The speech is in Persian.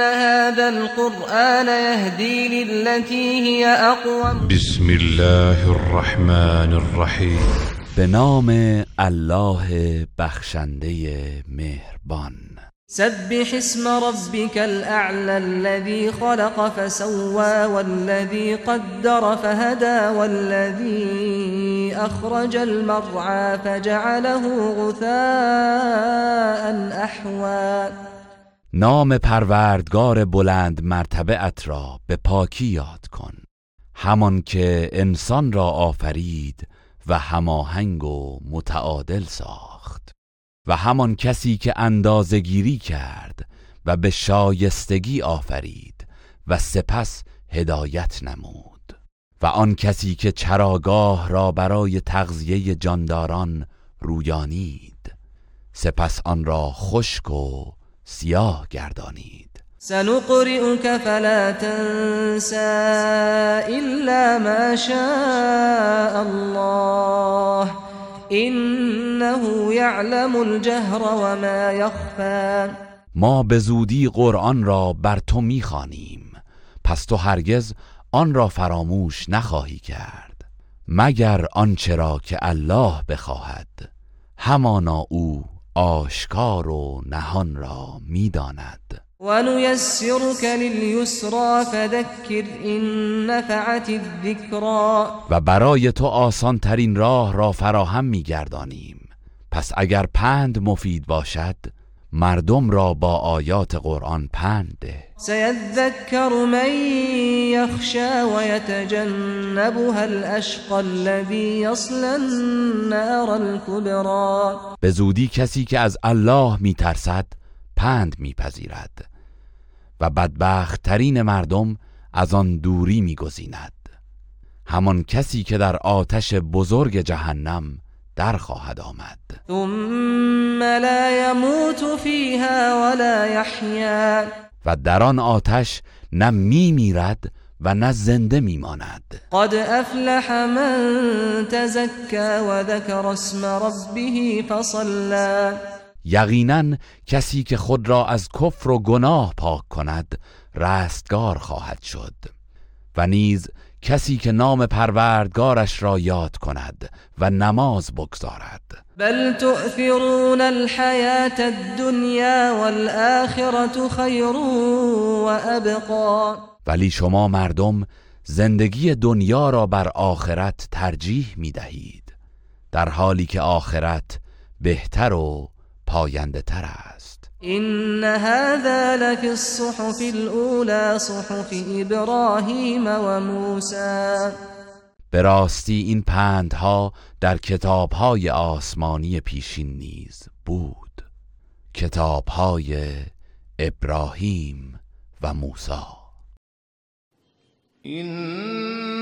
إن هذا القرآن يهدي للتي هي أقوم. بسم الله الرحمن الرحیم به نام الله بخشنده مهربان. سبح اسم ربك الأعلى الذي خلق فسوى والذي قدر فهدى والذي أخرج المرعى فجعله غثاء أحوى. نام پروردگار بلند مرتبه ات را به پاکی یاد کن. همان که انسان را آفرید و هماهنگ و متعادل ساخت. و همان کسی که اندازگیری کرد و به شایستگی آفرید و سپس هدایت نمود. و آن کسی که چراگاه را برای تغذیه جانداران رویانید سپس آن را خشک و سیاه گردانید. سنقرئك فلا تنسى إلا ما شاء الله. إنه يعلم الجهر وما يخفى. ما به زودی قرآن را بر تو می‌خوانیم. پس تو هرگز آن را فراموش نخواهی کرد. مگر آنچه را که الله بخواهد. همانا او آشکار و نهان را می‌داند. ونيسرك لليسرى فذكر إن نفعت الذكرى و برای تو آسان ترین راه را فراهم میگردانیم. پس اگر پند مفید باشد مردم را با آیات قرآن پند ده. سيذكر من يخشى ويتجنبها الأشقى الذي يصلى النار الكبرى. به زودی کسی که از الله میترسد پند میپذیرد و بدبخت ترین مردم از آن دوری میگزیند. همان کسی که در آتش بزرگ جهنم در خواهد آمد. ثم لا يموت فيها ولا يحيا. و در آن آتش نه میمیرد و نه زنده میماند قد أفلح من تزكى وذكر اسم ربه فصلى یقینا کسی که خود را از کفر و گناه پاک کند رستگار خواهد شد. و نیز کسی که نام پروردگارش را یاد کند و نماز بگذارد. بل تؤثرون الحياة الدنيا والآخرة خير وأبقى ولی شما مردم زندگی دنیا را بر آخرت ترجیح می دهید در حالی که آخرت بهتر و پاینده تر است. إن هذا لفي الصحف الأولى صحف إبراهيم وموسى. به راستی این پندها در کتابهای آسمانی پیشین نیز بود. کتابهای ابراهیم و موسی. هذا